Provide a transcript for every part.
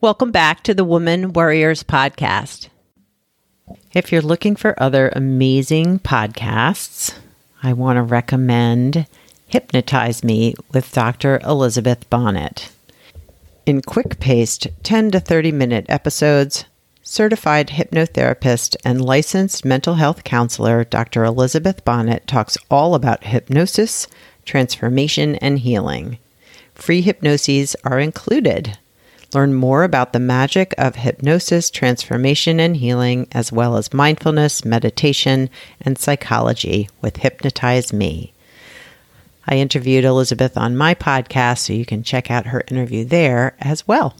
Welcome back to the Woman Warriors podcast. If you're looking for other amazing podcasts, I want to recommend Hypnotize Me with Dr. Elizabeth Bonnet. In quick paced 10 to 30 minute episodes, certified hypnotherapist and licensed mental health counselor Dr. Elizabeth Bonnet talks all about hypnosis, transformation, and healing. Free hypnoses are included. Learn more about the magic of hypnosis, transformation, and healing, as well as mindfulness, meditation, and psychology with Hypnotize Me. I interviewed Elizabeth on my podcast, so you can check out her interview there as well.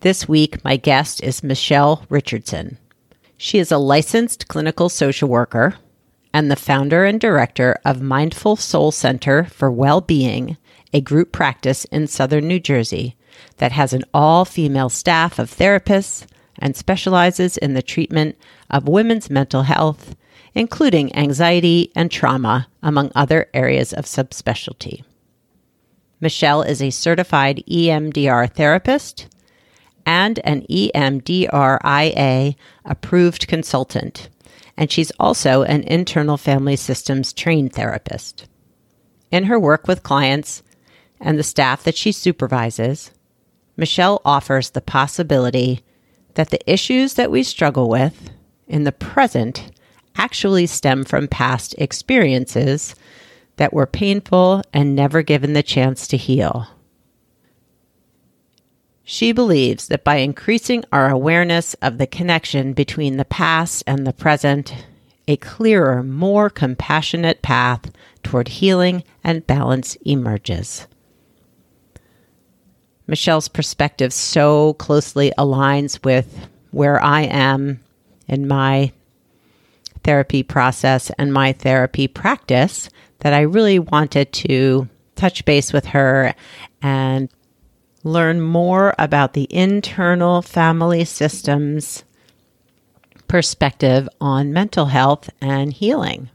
This week, my guest is Michelle Richardson. She is a licensed clinical social worker and the founder and director of Mindful Soul Center for Well Being, a group practice in southern New Jersey that has an all female staff of therapists and specializes in the treatment of women's mental health, including anxiety and trauma, among other areas of subspecialty. Michelle is a certified EMDR therapist and an EMDRIA approved consultant, and she's also an internal family systems trained therapist. In her work with clients and the staff that she supervises, Michelle offers the possibility that the issues that we struggle with in the present actually stem from past experiences that were painful and never given the chance to heal. She believes that by increasing our awareness of the connection between the past and the present, a clearer, more compassionate path toward healing and balance emerges. Michelle's perspective so closely aligns with where I am in my therapy process and my therapy practice that I really wanted to touch base with her and learn more about the internal family systems perspective on mental health and healing.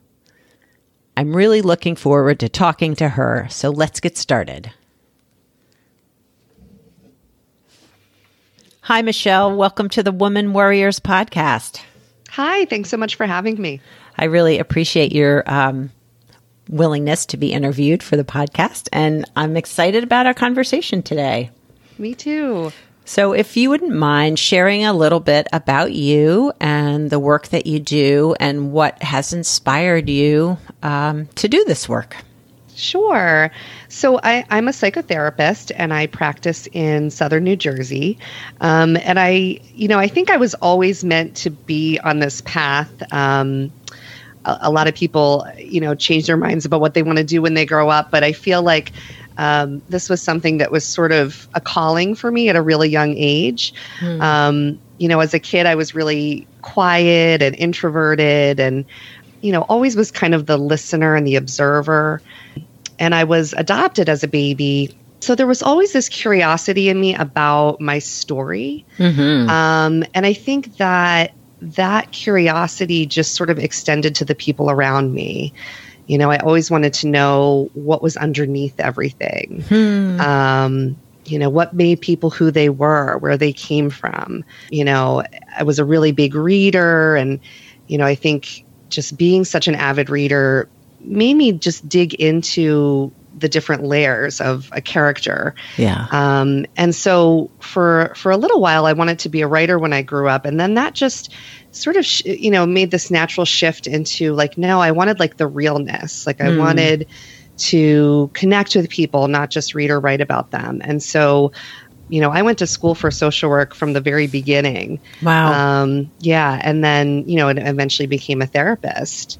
I'm really looking forward to talking to her, so let's get started. Hi, Michelle. Welcome to the Woman Warriors podcast. Hi, thanks so much for having me. I really appreciate your um, willingness to be interviewed for the podcast, and I'm excited about our conversation today. Me too. So, if you wouldn't mind sharing a little bit about you and the work that you do and what has inspired you um, to do this work. Sure. So I, am a psychotherapist and I practice in southern New Jersey. Um, and I, you know, I think I was always meant to be on this path. Um, a, a, lot of people, you know, change their minds about what they want to do when they grow up. But I feel like um, this was something that was sort of a calling for me at a really young age. Hmm. you know, as a kid, I was really quiet and introverted and you know, always was kind of the listener and the observer and I was adopted as a baby. So there was always this curiosity in me about my story. Mm-hmm. Um, and I think that that curiosity just sort of extended to the people around me. You know, I always wanted to know what was underneath everything. Hmm. Um, you know, what made people who they were, where they came from. You know, I was a really big reader. And, you know, I think just being such an avid reader made me just dig into the different layers of a character. Yeah. Um, and so for for a little while, I wanted to be a writer when I grew up, and then that just sort of sh- you know made this natural shift into like no, I wanted like the realness. Like I mm. wanted to connect with people, not just read or write about them. And so you know, I went to school for social work from the very beginning. Wow. Um, yeah. And then, you know, it eventually became a therapist.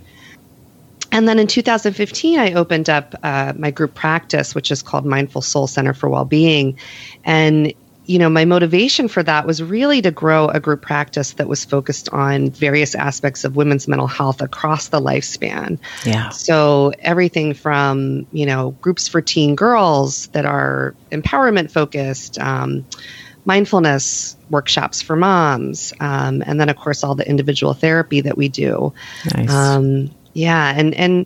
And then in 2015, I opened up uh, my group practice, which is called Mindful Soul Center for Wellbeing. And you know, my motivation for that was really to grow a group practice that was focused on various aspects of women's mental health across the lifespan. Yeah. So everything from, you know, groups for teen girls that are empowerment focused, um, mindfulness workshops for moms, um, and then of course all the individual therapy that we do. Nice. Um, yeah, and and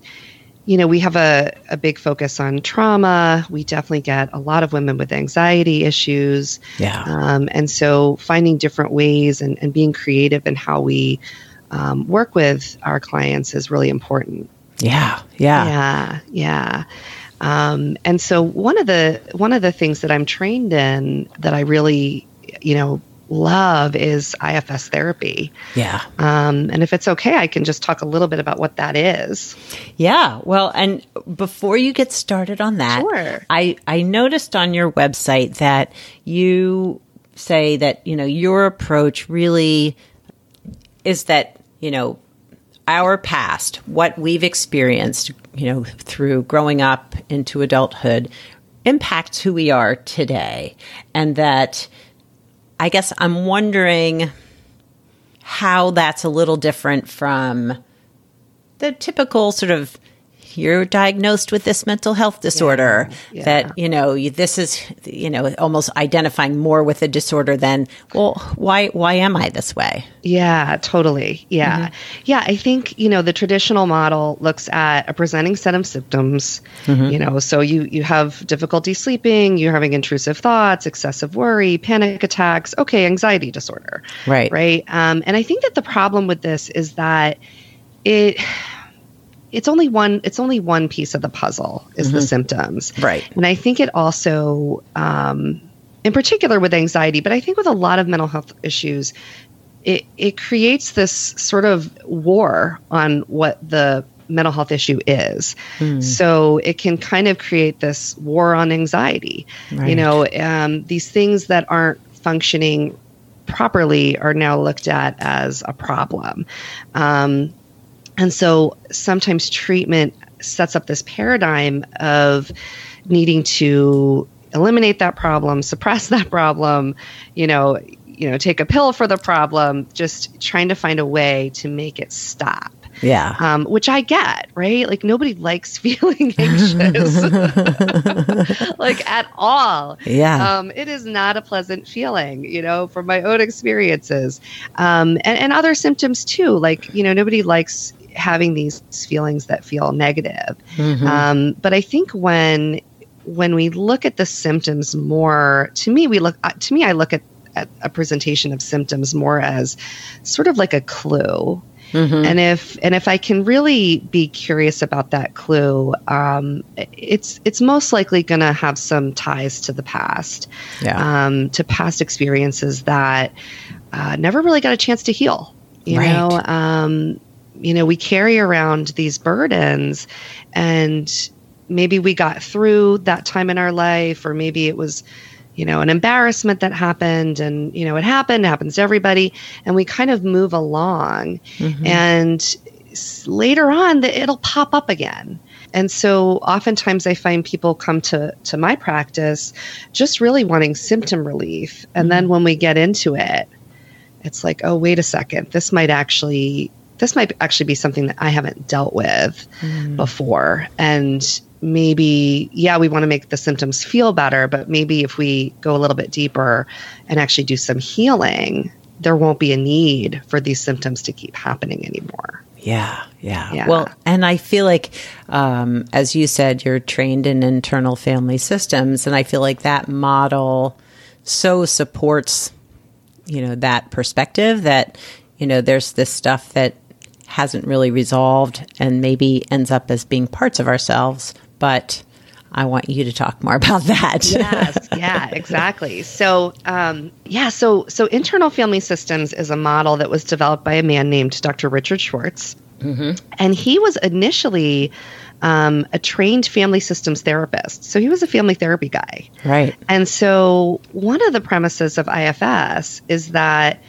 you know, we have a, a big focus on trauma. We definitely get a lot of women with anxiety issues. Yeah. Um, and so finding different ways and, and being creative in how we um, work with our clients is really important. yeah. Yeah. Yeah. Yeah. Um, and so one of the one of the things that I'm trained in that I really, you know, love is IFS therapy. Yeah. Um, and if it's okay, I can just talk a little bit about what that is. Yeah. Well, and before you get started on that, Sure. I, I noticed on your website that you say that, you know, your approach really is that, you know, our past, what we've experienced, you know, through growing up into adulthood impacts who we are today. And that I guess I'm wondering how that's a little different from the typical sort of you're diagnosed with this mental health disorder yeah. that you know you, this is you know almost identifying more with a disorder than well why why am i this way Yeah, totally. Yeah. Yeah, I think, you know, the traditional model looks at a presenting set of symptoms, you know, so you you have difficulty sleeping, you're having intrusive thoughts, excessive worry, panic attacks, okay, anxiety disorder. Right. Right? Um and I think that the problem with this is that it it's only one it's only one piece of the puzzle is the symptoms. Right. And I think it also um in particular with anxiety, but I think with a lot of mental health issues, it, it creates this sort of war on what the mental health issue is. So it can kind of create this war on anxiety. You know, um, these things that aren't functioning properly are now looked at as a problem. Um, and so sometimes treatment sets up this paradigm of needing to eliminate that problem, suppress that problem, you know, you know, take a pill for the problem, just trying to find a way to make it stop. yeah Um, which I get, right? Like nobody likes feeling anxious, like at all. Yeah. Um, it is not a pleasant feeling, you know, from my own experiences, um, and, and other symptoms too. Like you know, nobody likes having these feelings that feel negative. Um, but I think when when we look at the symptoms more, to me, we look uh, to me, I look at at a presentation of symptoms more as sort of like a clue. And if and if I can really be curious about that clue, um, it's it's most likely going to have some ties to the past, Yeah. um, to past experiences that uh, never really got a chance to heal. You Right. know, um, you know, we carry around these burdens, and maybe we got through that time in our life, or maybe it was you know, an embarrassment that happened and, you know, it happened, it happens to everybody. And we kind of move along. Mm-hmm. And later on, the, it'll pop up again. And so oftentimes I find people come to, to my practice just really wanting symptom relief. And mm-hmm. then when we get into it, it's like, oh, wait a second, this might actually. This might actually be something that I haven't dealt with before. And maybe, yeah, we want to make the symptoms feel better, but maybe if we go a little bit deeper and actually do some healing, there won't be a need for these symptoms to keep happening anymore. Yeah, yeah, Yeah. Well, and I feel like, um, as you said, you're trained in internal family systems, and I feel like that model so supports, you know, that perspective that, you know, there's this stuff that hasn't really resolved and maybe ends up as being parts of ourselves, but I want you to talk more about that. yes yeah exactly. So um, yeah so so internal family systems is a model that was developed by a man named dr richard schwartz. And he was initially um, a trained family systems therapist. So he was a family therapy guy. Right. and so one of the premises of ifs is that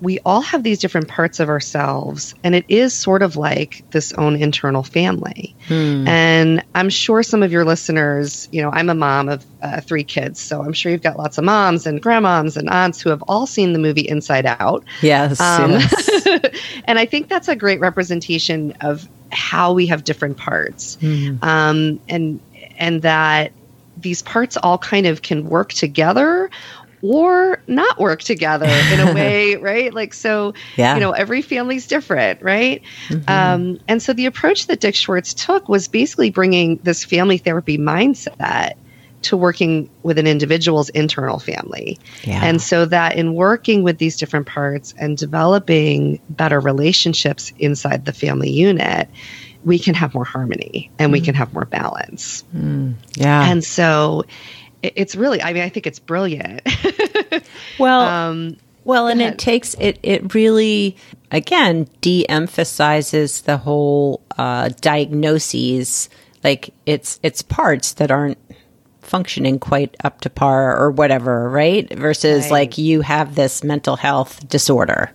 we all have these different parts of ourselves, and it is sort of like this own internal family. Hmm. And I'm sure some of your listeners, you know, I'm a mom of uh, three kids, so I'm sure you've got lots of moms and grandmoms and aunts who have all seen the movie Inside Out. Yes. Um, yes. and I think that's a great representation of how we have different parts, hmm. um, and and that these parts all kind of can work together or not work together in a way, right? Like, so, yeah. you know, every family's different, right? Mm-hmm. Um, and so the approach that Dick Schwartz took was basically bringing this family therapy mindset to working with an individual's internal family. Yeah. And so that in working with these different parts and developing better relationships inside the family unit, we can have more harmony and mm. we can have more balance. Mm. Yeah. And so it's really i mean i think it's brilliant. Well um, well and it takes it it really again de-emphasizes the whole uh, diagnoses. Like it's it's parts that aren't functioning quite up to par or whatever right? Versus right. like you have this mental health disorder.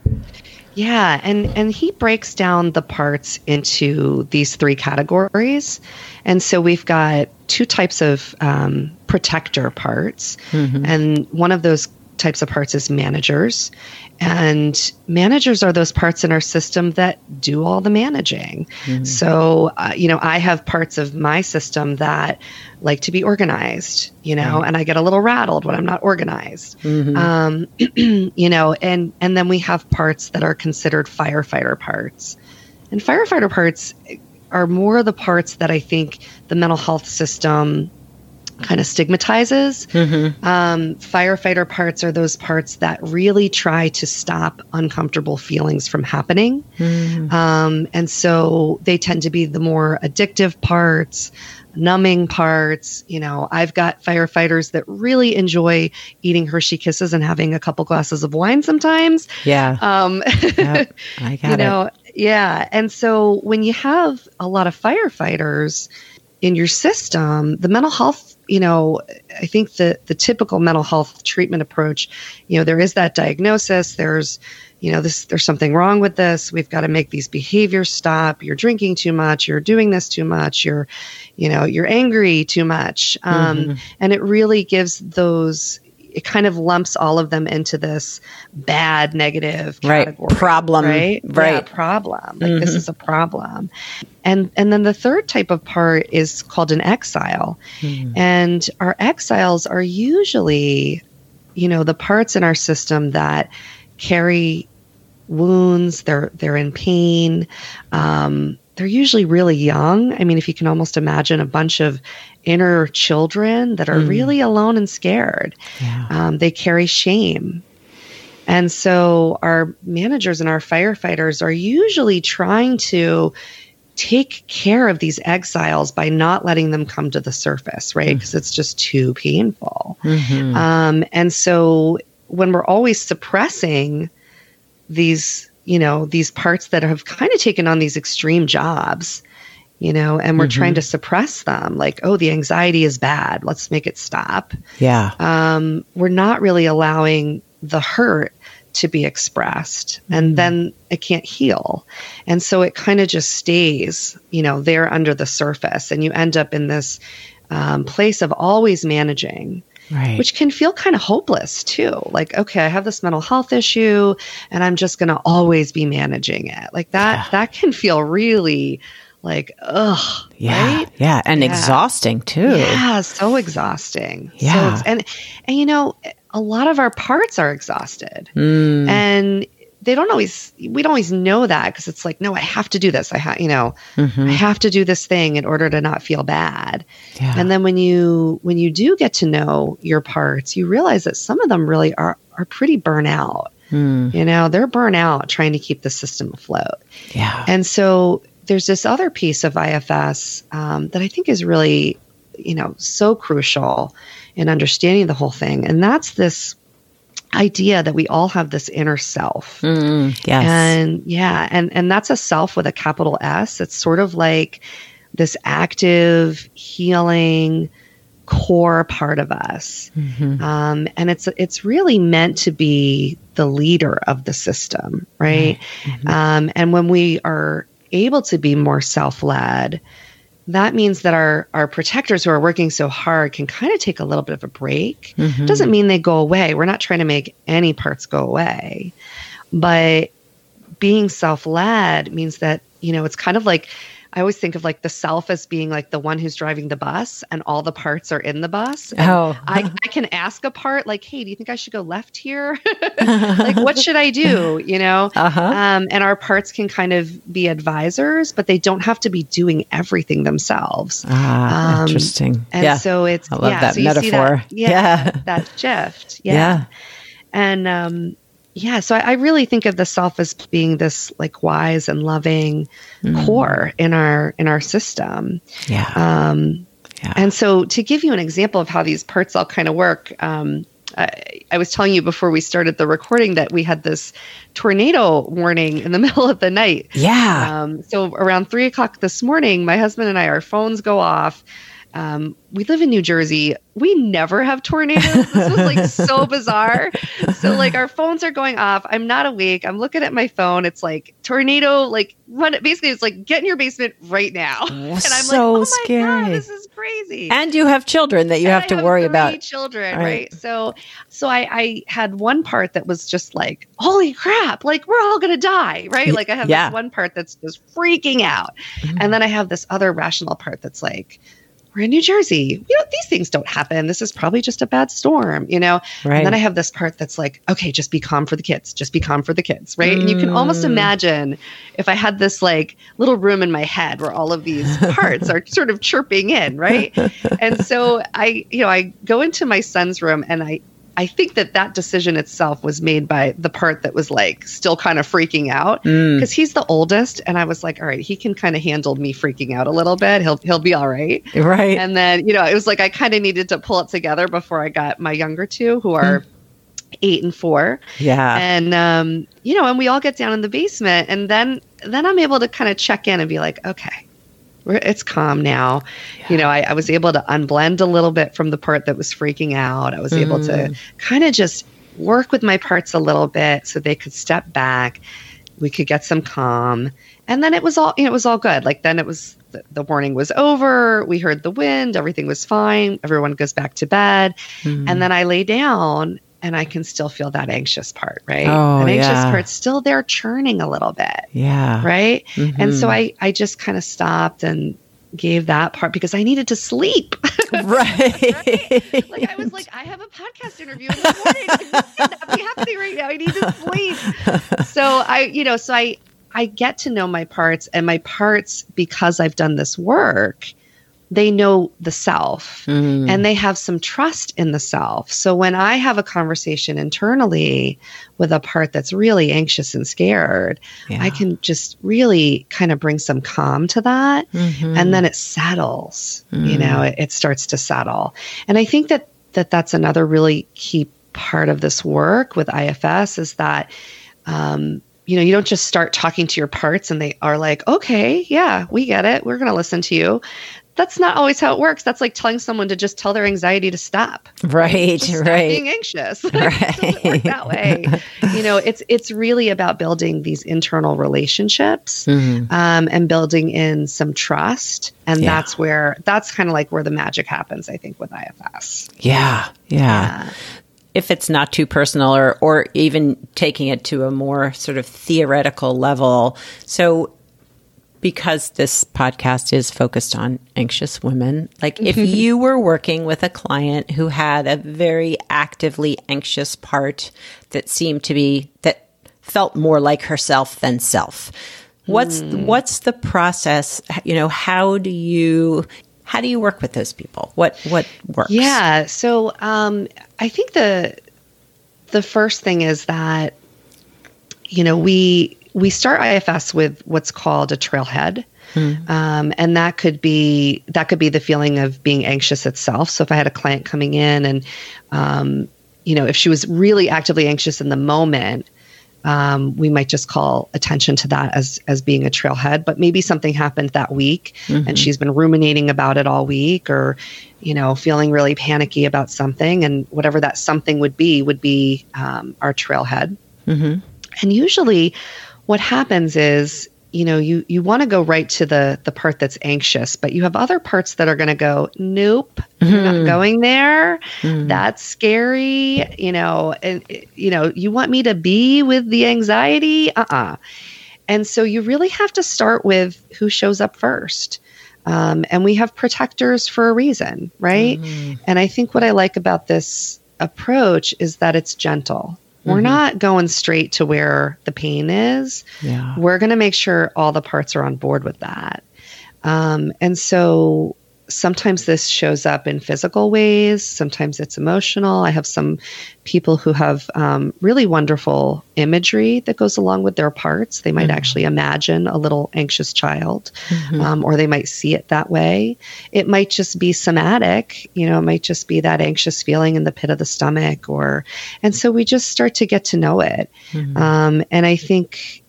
Yeah, and and he breaks down the parts into these three categories, and so we've got two types of um, protector parts, mm-hmm. and one of those types of parts is managers. And managers are those parts in our system that do all the managing. Mm-hmm. So, uh, you know, I have parts of my system that like to be organized, you know, right. and I get a little rattled when I'm not organized. Mm-hmm. Um, you know, and and then we have parts that are considered firefighter parts. And firefighter parts are more of the parts that I think the mental health system kind of stigmatizes. Mm-hmm. Um, firefighter parts are those parts that really try to stop uncomfortable feelings from happening. Mm-hmm. Um, and so they tend to be the more addictive parts, numbing parts. You know, I've got firefighters that really enjoy eating Hershey Kisses and having a couple glasses of wine sometimes. Yeah. Um, yep, I got you know, it. Yeah. And so when you have a lot of firefighters, in your system, the mental health, you know, I think the the typical mental health treatment approach, you know, there is that diagnosis, there's you know, this there's something wrong with this. We've got to make these behaviors stop. You're drinking too much, you're doing this too much, you're you know, you're angry too much. Um, mm-hmm. and it really gives those it kind of lumps all of them into this bad negative category, right problem. right? Right. yeah, problem. Like mm-hmm. this is a problem. And and then the third type of part is called an exile. Mm-hmm. and our exiles are usually you know the parts in our system that carry wounds they're they're in pain. Um, they're usually really young. I mean, if you can almost imagine a bunch of inner children that are mm. really alone and scared, yeah. um, they carry shame. And so our managers and our firefighters are usually trying to take care of these exiles by not letting them come to the surface, right? Because mm. it's just too painful. Mm-hmm. Um, and so when we're always suppressing these you know, these parts that have kind of taken on these extreme jobs, you know, and we're mm-hmm. trying to suppress them like, oh, the anxiety is bad. Let's make it stop. Yeah. Um, we're not really allowing the hurt to be expressed and mm-hmm. then it can't heal. And so it kind of just stays, you know, there under the surface and you end up in this um, place of always managing Right. Which can feel kind of hopeless too. Like, okay, I have this mental health issue and I'm just going to always be managing it. Like that, yeah. that can feel really like, ugh. Yeah. Right? Yeah. And yeah. exhausting too. Yeah. So exhausting. Yeah. So and, and you know, a lot of our parts are exhausted. Mm. And they don't always we don't always know that because it's like no i have to do this i have you know mm-hmm. i have to do this thing in order to not feel bad yeah. and then when you when you do get to know your parts you realize that some of them really are are pretty burnout mm. you know they're burnout trying to keep the system afloat yeah and so there's this other piece of ifs um, that i think is really you know so crucial in understanding the whole thing and that's this idea that we all have this inner self. Mm, yes. And yeah, and and that's a self with a capital S. It's sort of like this active, healing, core part of us, um, and it's it's really meant to be the leader of the system, right? Um, and when we are able to be more self led, that means that our our protectors who are working so hard can kind of take a little bit of a break. Mm-hmm. Doesn't mean they go away. We're not trying to make any parts go away, but being self led means that you know it's kind of like I always think of like the self as being like the one who's driving the bus and all the parts are in the bus. Oh. I, I can ask a part like, hey, do you think I should go left here? like, what should I do? You know? Uh-huh. Um, and our parts can kind of be advisors, but they don't have to be doing everything themselves. Ah, Um, interesting. And yeah. so it's I love yeah, that so metaphor. yeah, Yeah. that shift. Yeah. Yeah. And um yeah, so I, I really think of the self as being this like wise and loving Mm. core in our in our system. yeah. Um yeah. and so, to give you an example of how these parts all kind of work, um, I, I was telling you before we started the recording that we had this tornado warning in the middle of the night. yeah. Um, so, around three o'clock this morning, my husband and I, our phones go off. Um, we live in New Jersey. We never have tornadoes. This was like so bizarre. So like our phones are going off. I'm not awake. I'm looking at my phone. It's like tornado. Like run. Basically, it's like get in your basement right now. And I'm so like, oh my scary. god, this is crazy. and you have children that you have to worry about. Children, Right. right? So, so I, I had one part that was just like, holy crap! Like we're all gonna die, right? Like I have yeah. this one part that's just freaking out, and then I have this other rational part that's like. We're in New Jersey. You know, these things don't happen. This is probably just a bad storm, you know? Right. And then I have this part that's like, okay, just be calm for the kids. Just be calm for the kids, right? And you can almost Mm. imagine if I had this like little room in my head where all of these parts are sort of chirping in, right? and so I, you know, I go into my son's room and I, I think that that decision itself was made by the part that was like still kind of freaking out Mm. because he's the oldest, and I was like, all right, he can kind of handle me freaking out a little bit. He'll he'll be all right. right. And then you know, it was like I kind of needed to pull it together before I got my younger two, who are eight and four yeah. and um, you know, and we all get down in the basement, and then then I'm able to kind of check in and be like, okay, it's calm now. You know, I, I was able to unblend a little bit from the part that was freaking out. I was able to kind of just work with my parts a little bit so they could step back. We could get some calm, and then it was all you know, it was all good. Like then it was the, the warning was over. We heard the wind. Everything was fine. Everyone goes back to bed, Mm. and then I lay down and I can still feel that anxious part, right? Oh, that anxious yeah. part's still there churning a little bit, yeah. right? And so Mhm. I, I just kind of stopped and gave that part because I needed to sleep. Right. like I was like, I have a podcast interview in the morning. This cannot be happening right now. I need to sleep. so I, you know, so I I get to know my parts and my parts because I've done this work, they know the self Mm. and they have some trust in the self. So when I have a conversation internally with a part that's really anxious and scared, Yeah. I can just really kind of bring some calm to that Mhm. and then it settles you Mm. know it, it starts to settle and i think that that that's another really key part of this work with ifs is that um, you know you don't just start talking to your parts and they are like okay yeah we get it we're going to listen to you that's not always how it works that's like telling someone to just tell their anxiety to stop right. just stop right. being anxious. it work that way. You know, it's it's really about building these internal relationships Mhm. um, and building in some trust, and Yeah. that's where that's kind of like where the magic happens. I think with IFS. Yeah. Yeah. If it's not too personal or, or even taking it to a more sort of theoretical level. So, because this podcast is focused on anxious women, like if you were working with a client who had a very actively anxious part that seemed to be, that felt more like herself than self, what's, what's the process? You know, how do you, how do you work with those people? What, what works? Yeah. So um, I think the the first thing is that you know we we start IFS with what's called a trailhead. Um, and that could be that could be the feeling of being anxious itself. So if I had a client coming in and um, you know if she was really actively anxious in the moment, um, we might just call attention to that as as being a trailhead. But maybe something happened that week, mm-hmm. and she's been ruminating about it all week, or you know, feeling really panicky about something, and whatever that something would be would be um, our trailhead. Mm-hmm. And usually, what happens is you know you you want to go right to the the part that's anxious but you have other parts that are going to go nope mm-hmm. you're not mm-hmm. going there mm-hmm. that's scary you know and you know you want me to be with the anxiety uh-uh and so you really have to start with who shows up first um, and we have protectors for a reason right mm-hmm. and i think what i like about this approach is that it's gentle we're mm-hmm. not going straight to where the pain is. Yeah. We're going to make sure all the parts are on board with that. Um, and so sometimes this shows up in physical ways, sometimes it's emotional. I have some people who have um, really wonderful imagery that goes along with their parts. They might mm-hmm. actually imagine a little anxious child, mm-hmm. um, or they might see it that way. It might just be somatic, you know, it might just be that anxious feeling in the pit of the stomach, or, and so we just start to get to know it. Mm-hmm. Um, and I think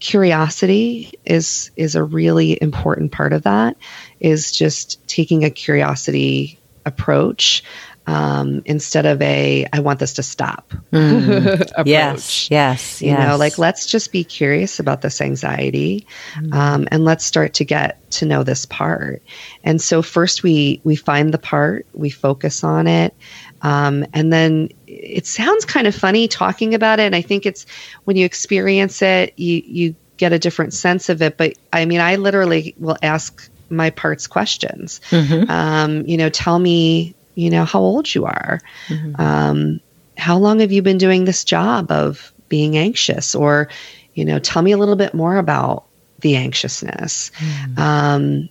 curiosity is is a really important part of that is just taking a curiosity approach um, instead of a I want this to stop mm. approach. Yes, yes, you know, like let's just be curious about this anxiety, mm. um, and let's start to get to know this part. And so first we we find the part, we focus on it, um, and then it sounds kind of funny talking about it. And I think it's when you experience it, you you get a different sense of it. But I mean, I literally will ask my parts questions. Mm-hmm. Um, you know, tell me, you know, how old you are. Mm-hmm. Um, how long have you been doing this job of being anxious? Or, you know, tell me a little bit more about the anxiousness. Mm-hmm. Um,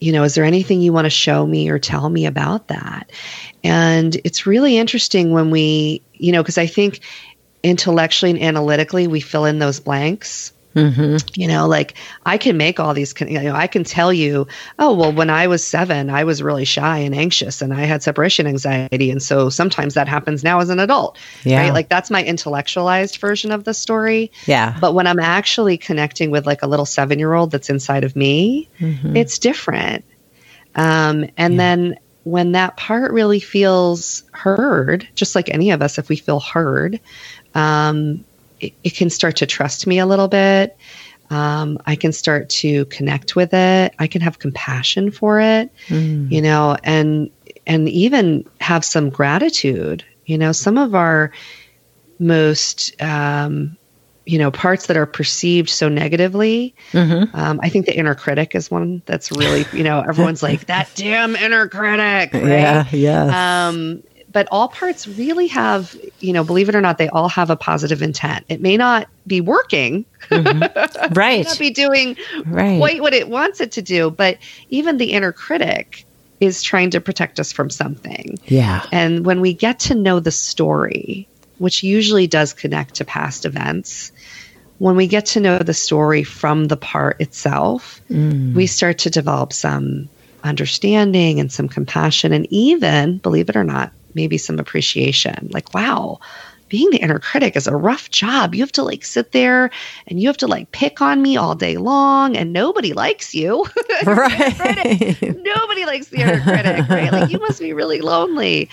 you know, is there anything you want to show me or tell me about that? And it's really interesting when we, you know, because I think intellectually and analytically we fill in those blanks Mm-hmm. You know, like I can make all these, you know, I can tell you, oh, well, when I was seven, I was really shy and anxious and I had separation anxiety. And so sometimes that happens now as an adult. Yeah. Right. Like that's my intellectualized version of the story. Yeah. But when I'm actually connecting with like a little seven year old that's inside of me, mm-hmm. it's different. Um, and yeah. then when that part really feels heard, just like any of us, if we feel heard, um, it, it can start to trust me a little bit. Um, I can start to connect with it. I can have compassion for it, mm. you know, and and even have some gratitude. You know, some of our most um, you know parts that are perceived so negatively. Mm-hmm. Um, I think the inner critic is one that's really you know everyone's like that damn inner critic. Right? Yeah, yeah. Um, but all parts really have, you know, believe it or not, they all have a positive intent. It may not be working, mm-hmm. right? not be doing right. quite what it wants it to do, but even the inner critic is trying to protect us from something. Yeah. And when we get to know the story, which usually does connect to past events, when we get to know the story from the part itself, mm. we start to develop some understanding and some compassion and even, believe it or not, maybe some appreciation. Like, wow, being the inner critic is a rough job. You have to like sit there and you have to like pick on me all day long, and nobody likes you. right. nobody likes the inner critic, right? Like, you must be really lonely.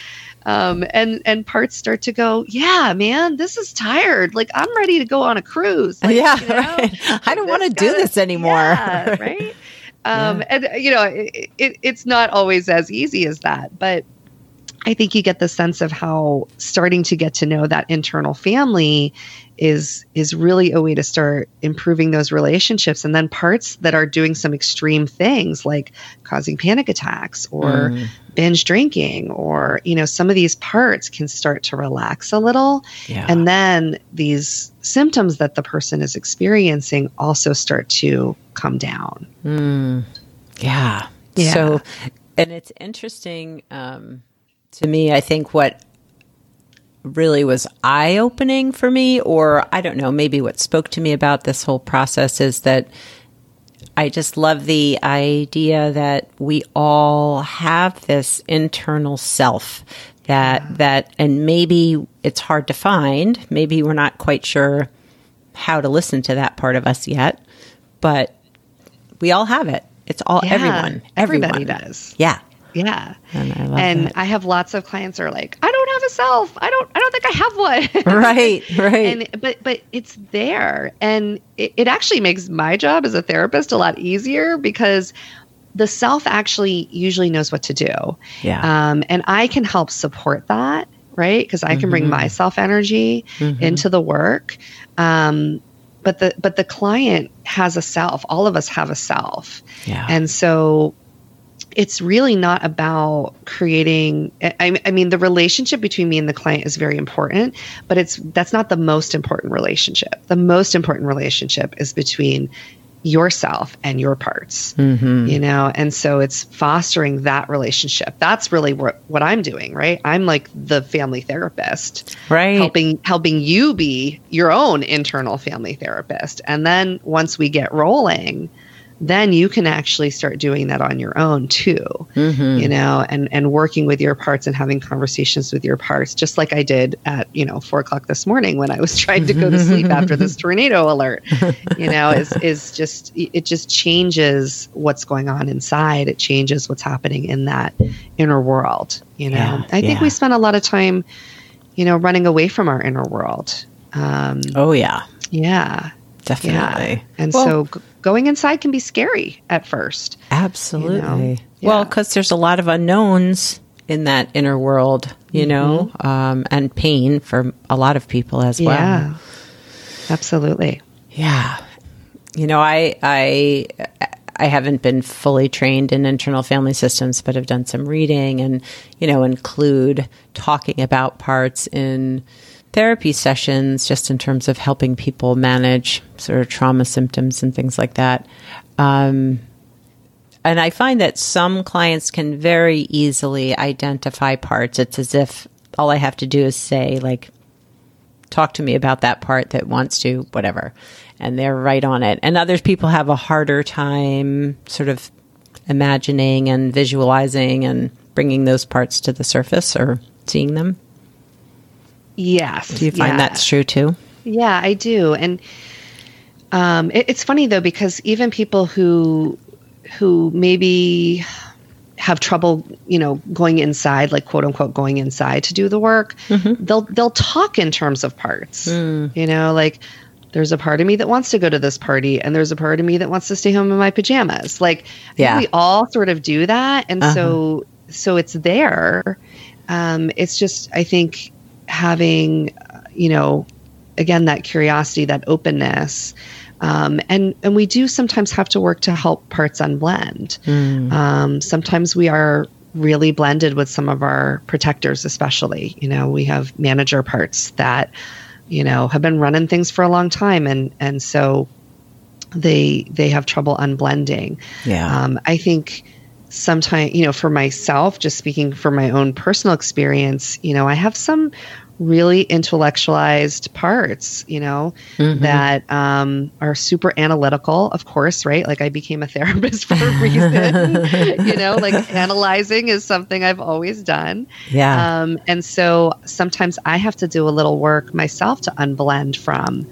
Um, and and parts start to go, yeah, man, this is tired. Like I'm ready to go on a cruise. Like, yeah, you know, right. I don't want to do this anymore. Yeah, right. Um, yeah. And you know, it, it, it's not always as easy as that, but I think you get the sense of how starting to get to know that internal family is is really a way to start improving those relationships and then parts that are doing some extreme things like causing panic attacks or mm. binge drinking or you know some of these parts can start to relax a little yeah. and then these symptoms that the person is experiencing also start to come down mm. yeah. yeah so and it's interesting um to me, I think what really was eye opening for me, or I don't know, maybe what spoke to me about this whole process is that I just love the idea that we all have this internal self that, yeah. that, and maybe it's hard to find. Maybe we're not quite sure how to listen to that part of us yet, but we all have it. It's all Yeah, everyone. everybody everyone. does. Yeah. Yeah. And I love and that. I have lots of clients who are like, I don't have a self. I don't I don't think I have one. Right, right. and but but it's there. And it, it actually makes my job as a therapist a lot easier because the self actually usually knows what to do. Yeah. Um, and I can help support that, right? Because I can Mm-hmm. bring my self energy into the work. Um, but the but the client has a self. All of us have a self. Yeah. And so it's really not about creating I, I mean the relationship between me and the client is very important but it's that's not the most important relationship. The most important relationship is between yourself and your parts Mm-hmm. you know? And so it's fostering that relationship. That's really what, what i'm doing right? I'm like the family therapist. Right. helping helping you be your own internal family therapist. And then once we get rolling then you can actually start doing that on your own too Mm-hmm. you know and and working with your parts and having conversations with your parts just like i did at you know four o'clock this morning when i was trying to go to sleep after this tornado alert you know is is just it just changes what's going on inside it changes what's happening in that inner world you know Yeah, i think yeah. we spend a lot of time you know running away from our inner world um Oh yeah. yeah Definitely. yeah and Well- so going inside can be scary at first Absolutely. you know? Well, because there's a lot of unknowns in that inner world, you know, um, and pain for a lot of people as well. Mm-hmm. yeah absolutely Yeah. You know, I I I haven't been fully trained in internal family systems, but have done some reading and, you know, include talking about parts in therapy sessions just in terms of helping people manage sort of trauma symptoms and things like that. Um, and I find that some clients can very easily identify parts. It's as if all I have to do is say, like, talk to me about that part that wants to, whatever. And they're right on it. And other people have a harder time sort of imagining and visualizing and bringing those parts to the surface or seeing them. Yes Do you find yeah. that's true too? Yeah, I do. And um, it, it's funny though because even people who who maybe have trouble, you know, going inside, like quote unquote going inside to do the work, they'll they'll talk in terms of parts. You know, like there's a part of me that wants to go to this party and there's a part of me that wants to stay home in my pajamas. Like Yeah. we all sort of do that. And so so it's there. Um, it's just I think having you know again that curiosity that openness. Um, and and we do sometimes have to work to help parts unblend. Um, sometimes we are really blended with some of our protectors especially. You know we have manager parts that you know have been running things for a long time and and so they they have trouble unblending. Yeah. um, i think sometimes you know for myself just speaking from my own personal experience you know i have some really intellectualized parts you know that um, are super analytical of course right like i became a therapist for a reason you know like analyzing is something i've always done Yeah. um, and so sometimes I have to do a little work myself to unblend from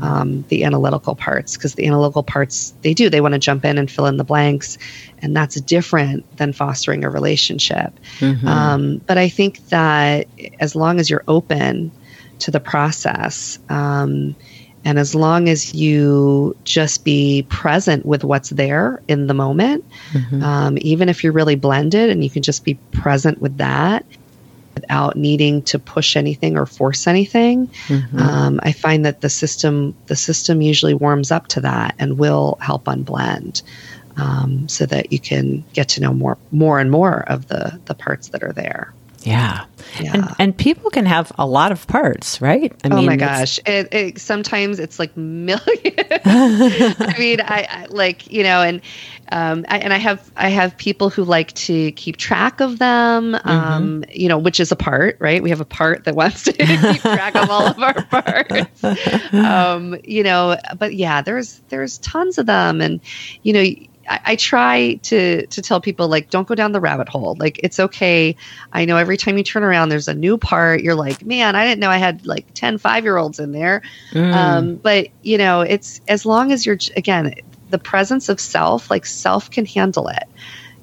um, the analytical parts because the analytical parts, they do, they want to jump in and fill in the blanks. And that's different than fostering a relationship. Um, but I think that as long as you're open to the process, um, and as long as you just be present with what's there in the moment, um, even if you're really blended and you can just be present with that without needing to push anything or force anything, um, I find that the system the system usually warms up to that and will help unblend. Um, so that you can get to know more, more and more of the the parts that are there. yeah. Yeah. And, and people can have a lot of parts, right? I oh my gosh! It, it, sometimes it's like millions. I mean, I, I like you know, and um, I, and I have I have people who like to keep track of them. Um, you know, which is a part, right? We have a part that wants to keep track of all of our parts. Um, you know, but yeah, there's there's tons of them, and you know. I, I try to to tell people like don't go down the rabbit hole. Like it's okay. I know every time you turn around, there's a new part. You're like, man, I didn't know I had like 10 five year olds in there. Mm. Um, but you know, it's as long as you're again the presence of self, like self can handle it.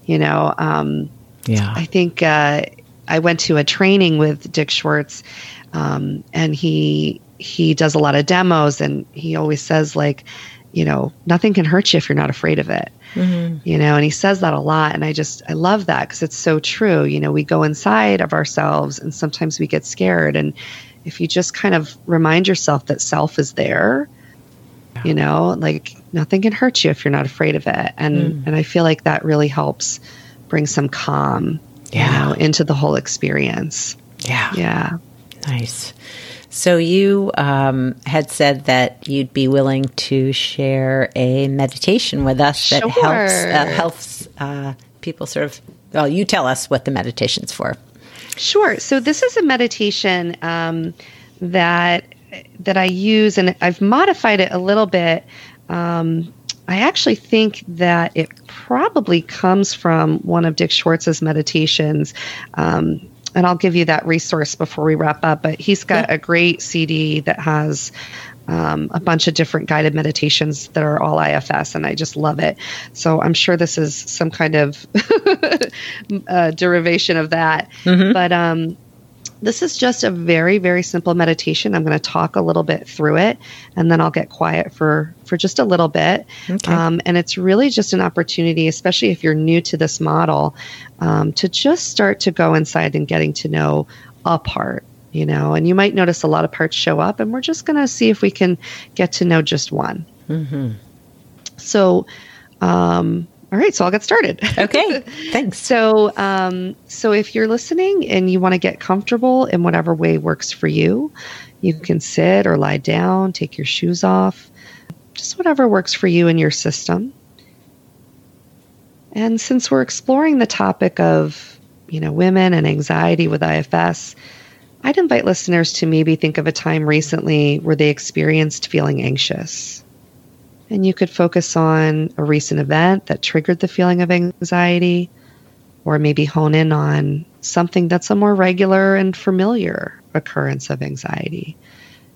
You know, um, yeah. I think uh, I went to a training with Dick Schwartz, um, and he he does a lot of demos, and he always says like, you know, nothing can hurt you if you're not afraid of it. Mm-hmm. You know, and he says that a lot, and I just I love that because it's so true. You know, we go inside of ourselves, and sometimes we get scared, and if you just kind of remind yourself that self is there, you know, like nothing can hurt you if you're not afraid of it, and Mm. and I feel like that really helps bring some calm, Yeah. you know, into the whole experience. Yeah. Yeah. Nice. So you um, had said that you'd be willing to share a meditation with us that helps uh, helps uh, people sort of. Well, you tell us what the meditation's for. Sure. So this is a meditation um, that that I use, and I've modified it a little bit. Um, I actually think that it probably comes from one of Dick Schwartz's meditations. Um, and I'll give you that resource before we wrap up. But he's got a great CD that has um, a bunch of different guided meditations that are all IFS, and I just love it. So I'm sure this is some kind of uh, derivation of that. But um, this is just a very, very simple meditation. I'm going to talk a little bit through it, and then I'll get quiet for for just a little bit. Okay. Um, and it's really just an opportunity, especially if you're new to this model, um, to just start to go inside and getting to know a part. You know, and you might notice a lot of parts show up, and we're just going to see if we can get to know just one. Mm-hmm. So, um, all right, so I'll get started. Okay. Thanks. So, um, so if you're listening and you want to get comfortable in whatever way works for you, you can sit or lie down, take your shoes off, just whatever works for you and your system. And since we're exploring the topic of, you know, women and anxiety with IFS, I'd invite listeners to maybe think of a time recently where they experienced feeling anxious. And you could focus on a recent event that triggered the feeling of anxiety, or maybe hone in on something that's a more regular and familiar occurrence of anxiety.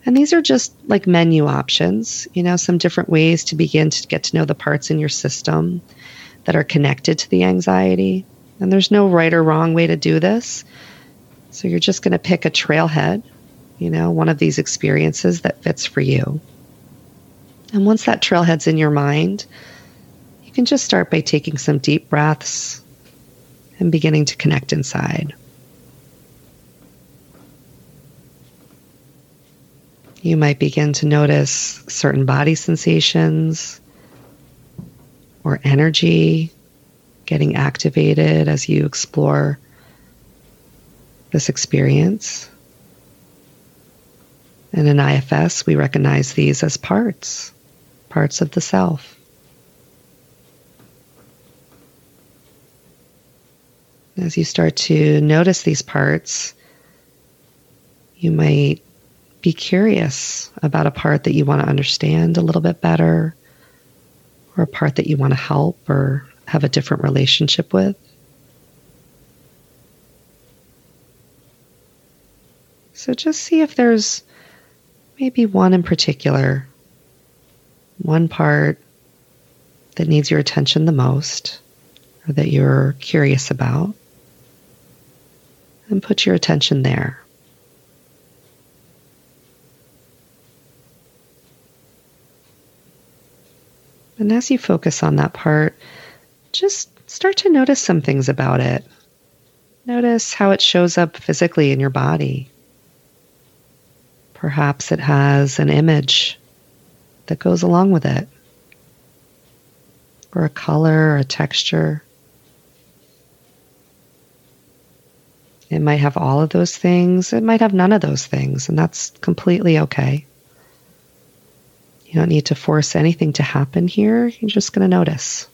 And these are just like menu options, you know, some different ways to begin to get to know the parts in your system that are connected to the anxiety. And there's no right or wrong way to do this. So you're just going to pick a trailhead, you know, one of these experiences that fits for you. And once that trailhead's in your mind, you can just start by taking some deep breaths and beginning to connect inside. You might begin to notice certain body sensations or energy getting activated as you explore this experience. And in IFS, we recognize these as parts, parts of the self. As you start to notice these parts, you might be curious about a part that you want to understand a little bit better, or a part that you want to help or have a different relationship with. So just see if there's maybe one in particular, one part that needs your attention the most, or that you're curious about, and put your attention there. And as you focus on that part, just start to notice some things about it. Notice how it shows up physically in your body. Perhaps it has an image that goes along with it, or a color or a texture. It might have all of those things, it might have none of those things, and that's completely okay. You don't need to force anything to happen here, you're just going to notice.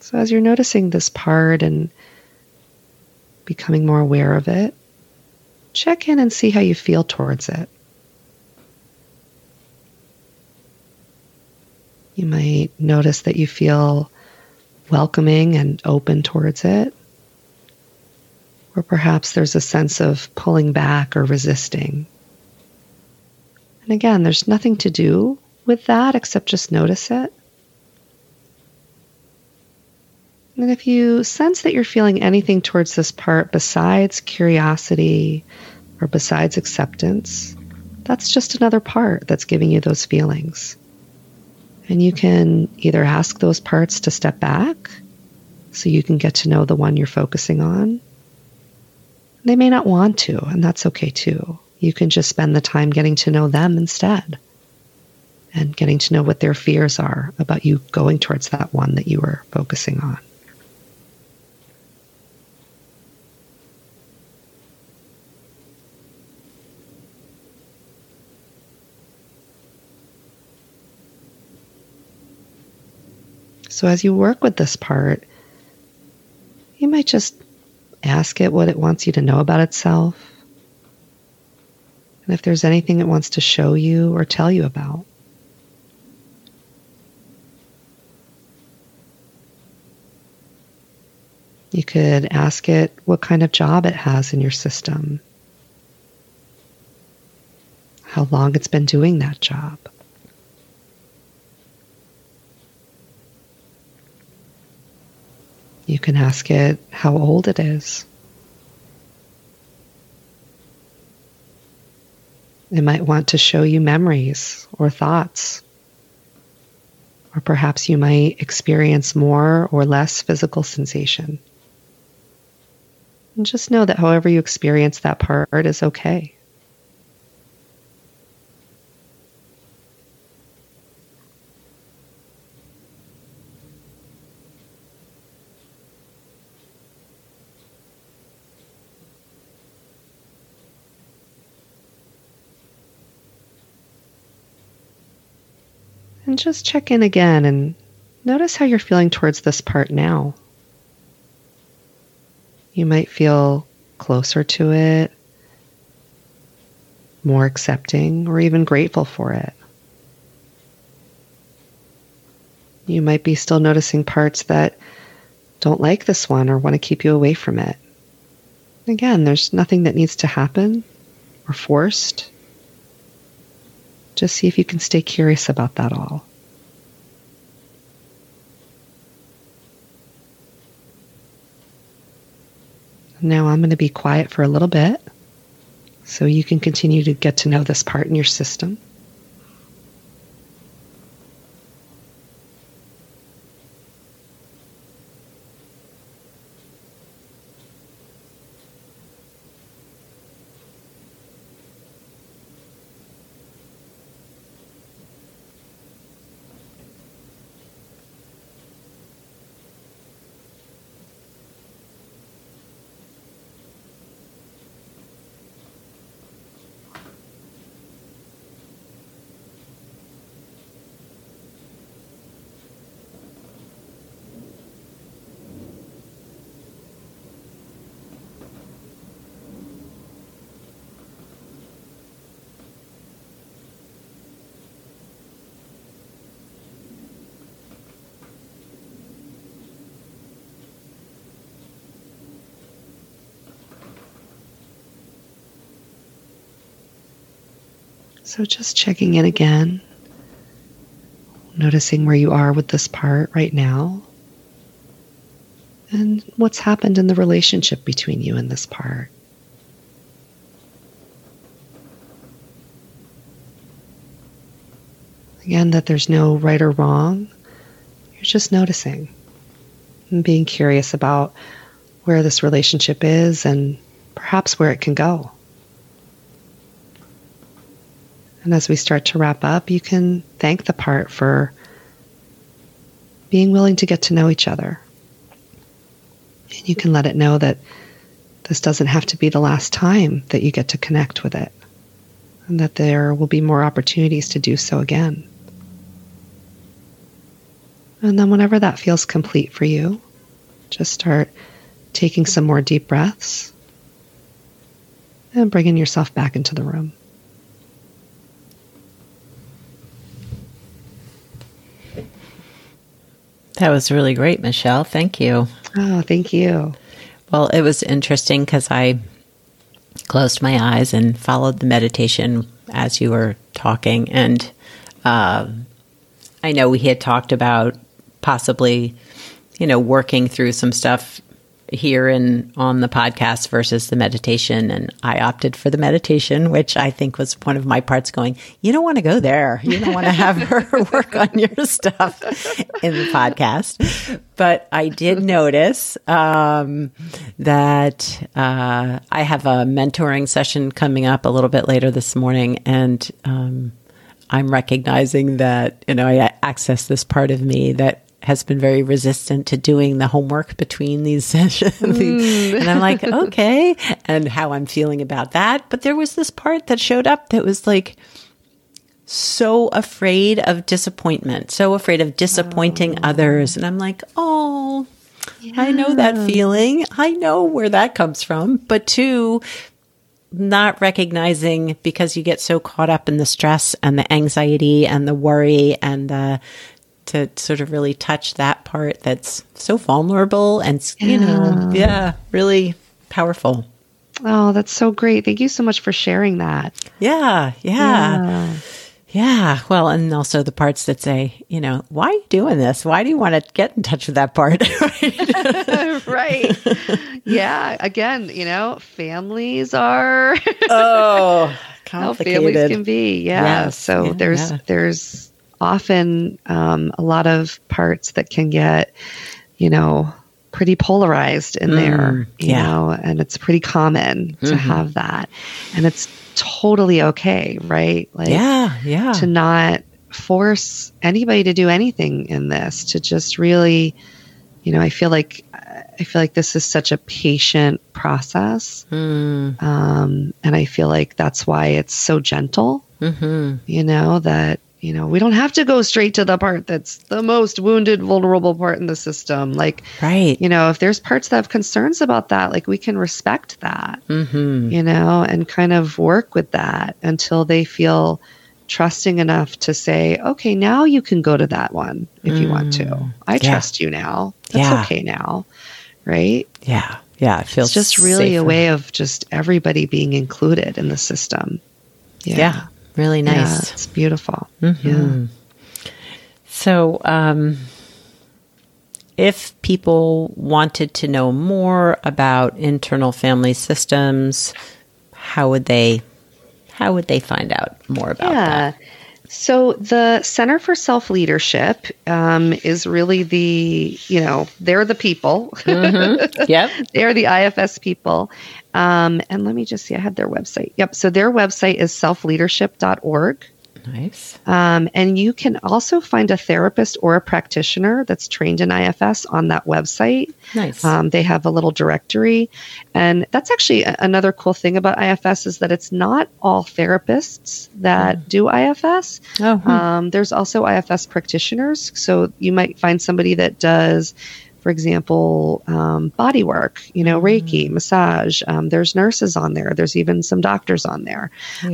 So, as you're noticing this part and becoming more aware of it, check in and see how you feel towards it. You might notice that you feel welcoming and open towards it. Or perhaps there's a sense of pulling back or resisting. And again, there's nothing to do with that except just notice it. And if you sense that you're feeling anything towards this part besides curiosity or besides acceptance, that's just another part that's giving you those feelings. And you can either ask those parts to step back so you can get to know the one you're focusing on. They may not want to, and that's okay too. You can just spend the time getting to know them instead and getting to know what their fears are about you going towards that one that you were focusing on. So, as you work with this part, you might just ask it what it wants you to know about itself. And if there's anything it wants to show you or tell you about. You could ask it what kind of job it has in your system, how long it's been doing that job. You can ask it how old it is. It might want to show you memories or thoughts. Or perhaps you might experience more or less physical sensation. And just know that however you experience that part is okay. And just check in again and notice how you're feeling towards this part now. You might feel closer to it, more accepting, or even grateful for it. You might be still noticing parts that don't like this one or want to keep you away from it. Again, there's nothing that needs to happen or forced. Just see if you can stay curious about that all. Now I'm going to be quiet for a little bit so you can continue to get to know this part in your system. So just checking in again, noticing where you are with this part right now, and what's happened in the relationship between you and this part. Again, that there's no right or wrong. You're just noticing and being curious about where this relationship is and perhaps where it can go. And as we start to wrap up, you can thank the part for being willing to get to know each other. And you can let it know that this doesn't have to be the last time that you get to connect with it, and that there will be more opportunities to do so again. And then, whenever that feels complete for you, just start taking some more deep breaths and bringing yourself back into the room. That was really great, Michelle. Thank you. Oh, thank you. Well, it was interesting because I closed my eyes and followed the meditation as you were talking. And uh, I know we had talked about possibly, you know, working through some stuff here and on the podcast versus the meditation and I opted for the meditation which I think was one of my parts going you don't want to go there. You don't want to have her work on your stuff in the podcast. But I did notice um, that uh, I have a mentoring session coming up a little bit later this morning and um, I'm recognizing that you know I access this part of me that has been very resistant to doing the homework between these sessions. Mm. and I'm like, okay, and how I'm feeling about that. But there was this part that showed up that was like, so afraid of disappointment, so afraid of disappointing oh. others. And I'm like, oh, yeah. I know that feeling. I know where that comes from. But two, not recognizing because you get so caught up in the stress and the anxiety and the worry and the to sort of really touch that part that's so vulnerable and you know yeah. really powerful. Oh that's so great. Thank you so much for sharing that. Yeah yeah. Yeah, yeah. well and also the parts that say you know why are you doing this? Why do you want to get in touch with that part? Right. Yeah. Again you know families are oh complicated. how families can be. Yeah. Yes. so yeah, there's yeah. there's often um, a lot of parts that can get, you know, pretty polarized in mm, there, you yeah. know, and it's pretty common mm-hmm. to have that. And it's totally okay, right? Like, yeah, yeah. To not force anybody to do anything in this, to just really, you know, I feel like. I feel like this is such a patient process. Mm. Um, and I feel like that's why it's so gentle, mm-hmm. you know, that you know, we don't have to go straight to the part that's the most wounded, vulnerable part in the system. Like, right. You know, if there's parts that have concerns about that, like we can respect that, mm-hmm. you know, and kind of work with that until they feel trusting enough to say, okay, now you can go to that one if mm. you want to. Mm. I yeah. trust you now. That's yeah. okay now. Right. Yeah. Yeah. It feels it's just really safer. a way of just everybody being included in the system. Yeah. yeah. Really nice. Yeah, it's beautiful. Mm-hmm. Yeah. So, um, if people wanted to know more about internal family systems, how would they how would they find out more about yeah. that? So the Center for Self Leadership um, is really the you know they're the people. Mm-hmm. Yep, they're the IFS people. Um, and let me just see, I had their website. Yep. So their website is selfleadership.org. Nice. Um, and you can also find a therapist or a practitioner that's trained in IFS on that website. Nice. Um, they have a little directory. And that's actually a- another cool thing about IFS is that it's not all therapists that mm. do IFS. Oh, hmm. um, there's also IFS practitioners. So you might find somebody that does for example, um, body work, you know, Reiki, mm-hmm. massage. Um, there's nurses on there. There's even some doctors on there.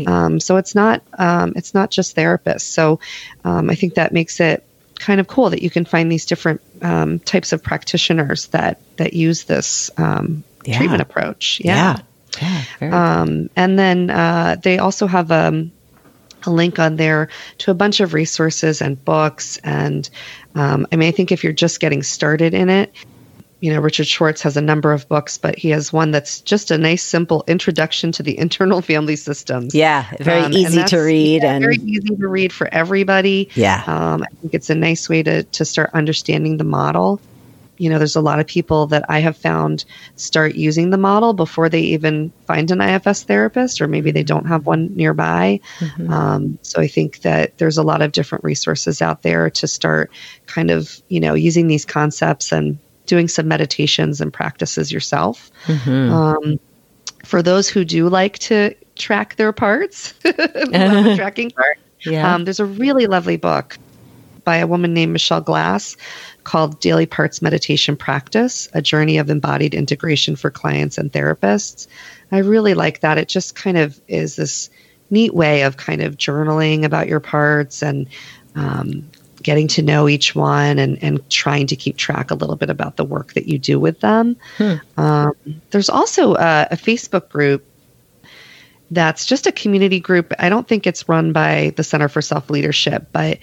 Um, so it's not um, it's not just therapists. So um, I think that makes it kind of cool that you can find these different um, types of practitioners that that use this yeah. treatment approach. Yeah. yeah. yeah cool. And then uh, they also have a a link on there to a bunch of resources and books. And um, I mean, I think if you're just getting started in it, you know, Richard Schwartz has a number of books, but he has one that's just a nice, simple introduction to the internal family systems. Yeah, very um, easy to read yeah, and very easy to read for everybody. Yeah, um, I think it's a nice way to to start understanding the model you know, there's a lot of people that I have found start using the model before they even find an IFS therapist, or maybe they don't have one nearby. Mm-hmm. Um, so I think that there's a lot of different resources out there to start kind of, you know, using these concepts and doing some meditations and practices yourself. Mm-hmm. Um, for those who do like to track their parts, the tracking part, yeah. Um, there's a really lovely book by a woman named Michelle Glass called Daily Parts Meditation Practice A Journey of Embodied Integration for Clients and Therapists. I really like that. It just kind of is this neat way of kind of journaling about your parts and um, getting to know each one and, and trying to keep track a little bit about the work that you do with them. Hmm. Um, there's also a, a Facebook group that's just a community group. I don't think it's run by the Center for Self Leadership, but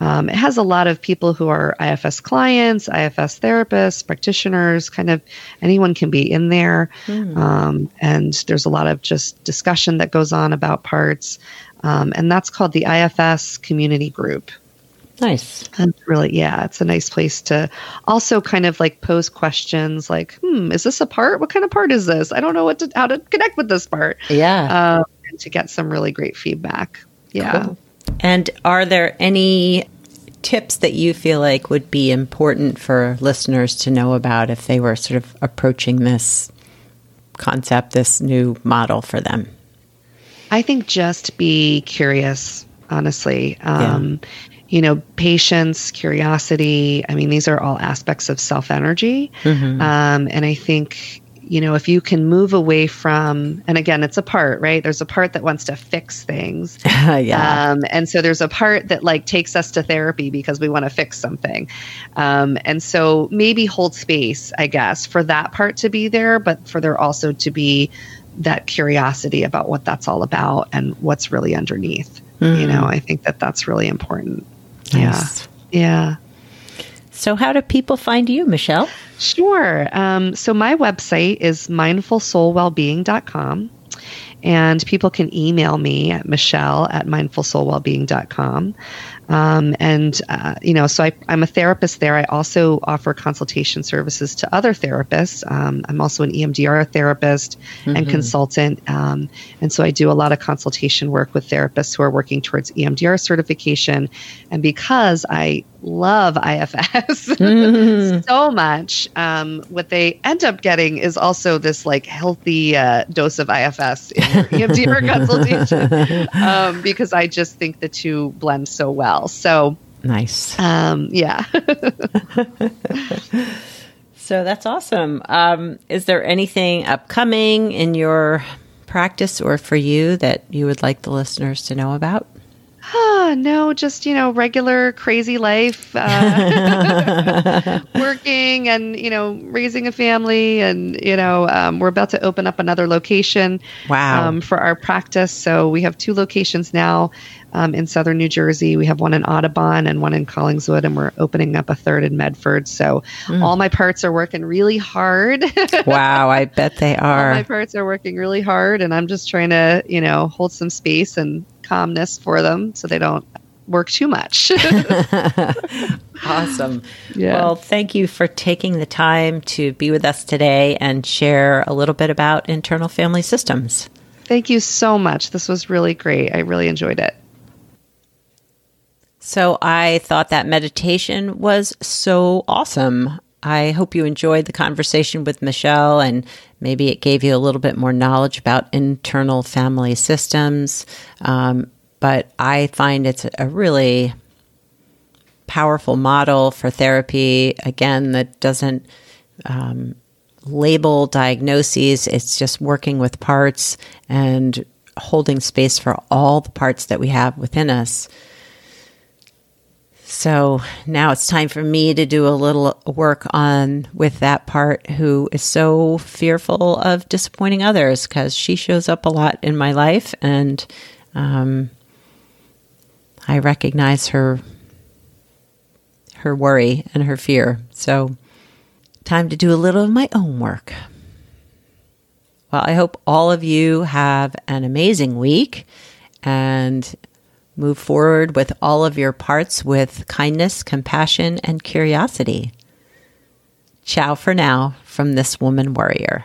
um, it has a lot of people who are IFS clients, IFS therapists, practitioners, kind of anyone can be in there. Mm. Um, and there's a lot of just discussion that goes on about parts. Um, and that's called the IFS Community Group. Nice. And really, yeah, it's a nice place to also kind of like pose questions like, hmm, is this a part? What kind of part is this? I don't know what to, how to connect with this part. Yeah. Um, and to get some really great feedback. Yeah. Cool. And are there any tips that you feel like would be important for listeners to know about if they were sort of approaching this concept, this new model for them? I think just be curious, honestly. Um, yeah. You know, patience, curiosity. I mean, these are all aspects of self energy. Mm-hmm. Um, and I think you know, if you can move away from, and again, it's a part, right? There's a part that wants to fix things. yeah. Um, and so there's a part that like takes us to therapy because we want to fix something. Um, and so maybe hold space, I guess, for that part to be there, but for there also to be that curiosity about what that's all about and what's really underneath. Mm. You know, I think that that's really important. Nice. Yeah. Yeah. So, how do people find you, Michelle? Sure. Um, so, my website is mindfulsoulwellbeing.com. And people can email me at michelle at mindfulsoulwellbeing.com. Um, and, uh, you know, so I, am a therapist there. I also offer consultation services to other therapists. Um, I'm also an EMDR therapist mm-hmm. and consultant. Um, and so I do a lot of consultation work with therapists who are working towards EMDR certification. And because I love IFS mm-hmm. so much, um, what they end up getting is also this like healthy uh, dose of IFS in your EMDR consultation um, because I just think the two blend so well well. So nice. Um, yeah. so that's awesome. Um, is there anything upcoming in your practice or for you that you would like the listeners to know about? Oh, no, just, you know, regular crazy life, uh, working and, you know, raising a family. And, you know, um, we're about to open up another location wow. Um, for our practice. So we have two locations now um, in southern New Jersey. We have one in Audubon and one in Collingswood, and we're opening up a third in Medford. So mm. all my parts are working really hard. wow, I bet they are. All my parts are working really hard, and I'm just trying to, you know, hold some space and calmness for them so they don't work too much. awesome. Yeah. Well, thank you for taking the time to be with us today and share a little bit about internal family systems. Thank you so much. This was really great. I really enjoyed it. So I thought that meditation was so awesome. I hope you enjoyed the conversation with Michelle and maybe it gave you a little bit more knowledge about internal family systems. Um, but I find it's a really powerful model for therapy, again, that doesn't um, label diagnoses, it's just working with parts and holding space for all the parts that we have within us. So now it's time for me to do a little work on with that part who is so fearful of disappointing others because she shows up a lot in my life and um, I recognize her her worry and her fear. So time to do a little of my own work. Well, I hope all of you have an amazing week and Move forward with all of your parts with kindness, compassion, and curiosity. Ciao for now from this woman warrior.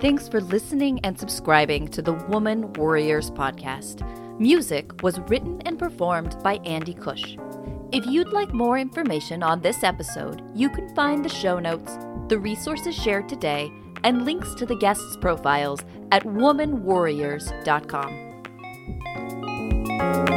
Thanks for listening and subscribing to the Woman Warriors podcast. Music was written and performed by Andy Cush. If you'd like more information on this episode, you can find the show notes, the resources shared today, and links to the guests' profiles at womanwarriors.com.